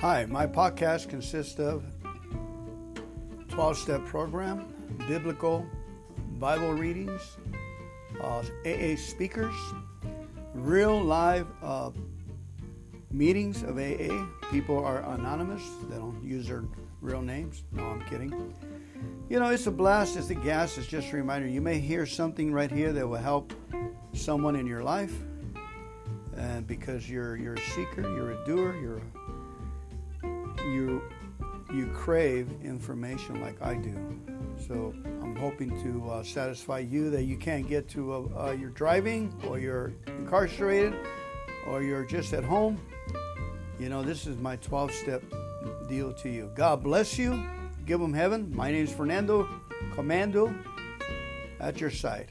Hi, my podcast consists of 12 step program, biblical Bible readings, uh, AA speakers, real live uh, meetings of AA. People are anonymous, they don't use their real names. No, I'm kidding. You know, it's a blast, it's a gas, it's just a reminder. You may hear something right here that will help someone in your life. And because you're you're a seeker, you're a doer, you're you you crave information like I do. So I'm hoping to uh, satisfy you that you can't get to uh, uh, you're driving or you're incarcerated or you're just at home. You know, this is my 12 step deal to you. God bless you. Give them heaven. My name is Fernando Commando at your side.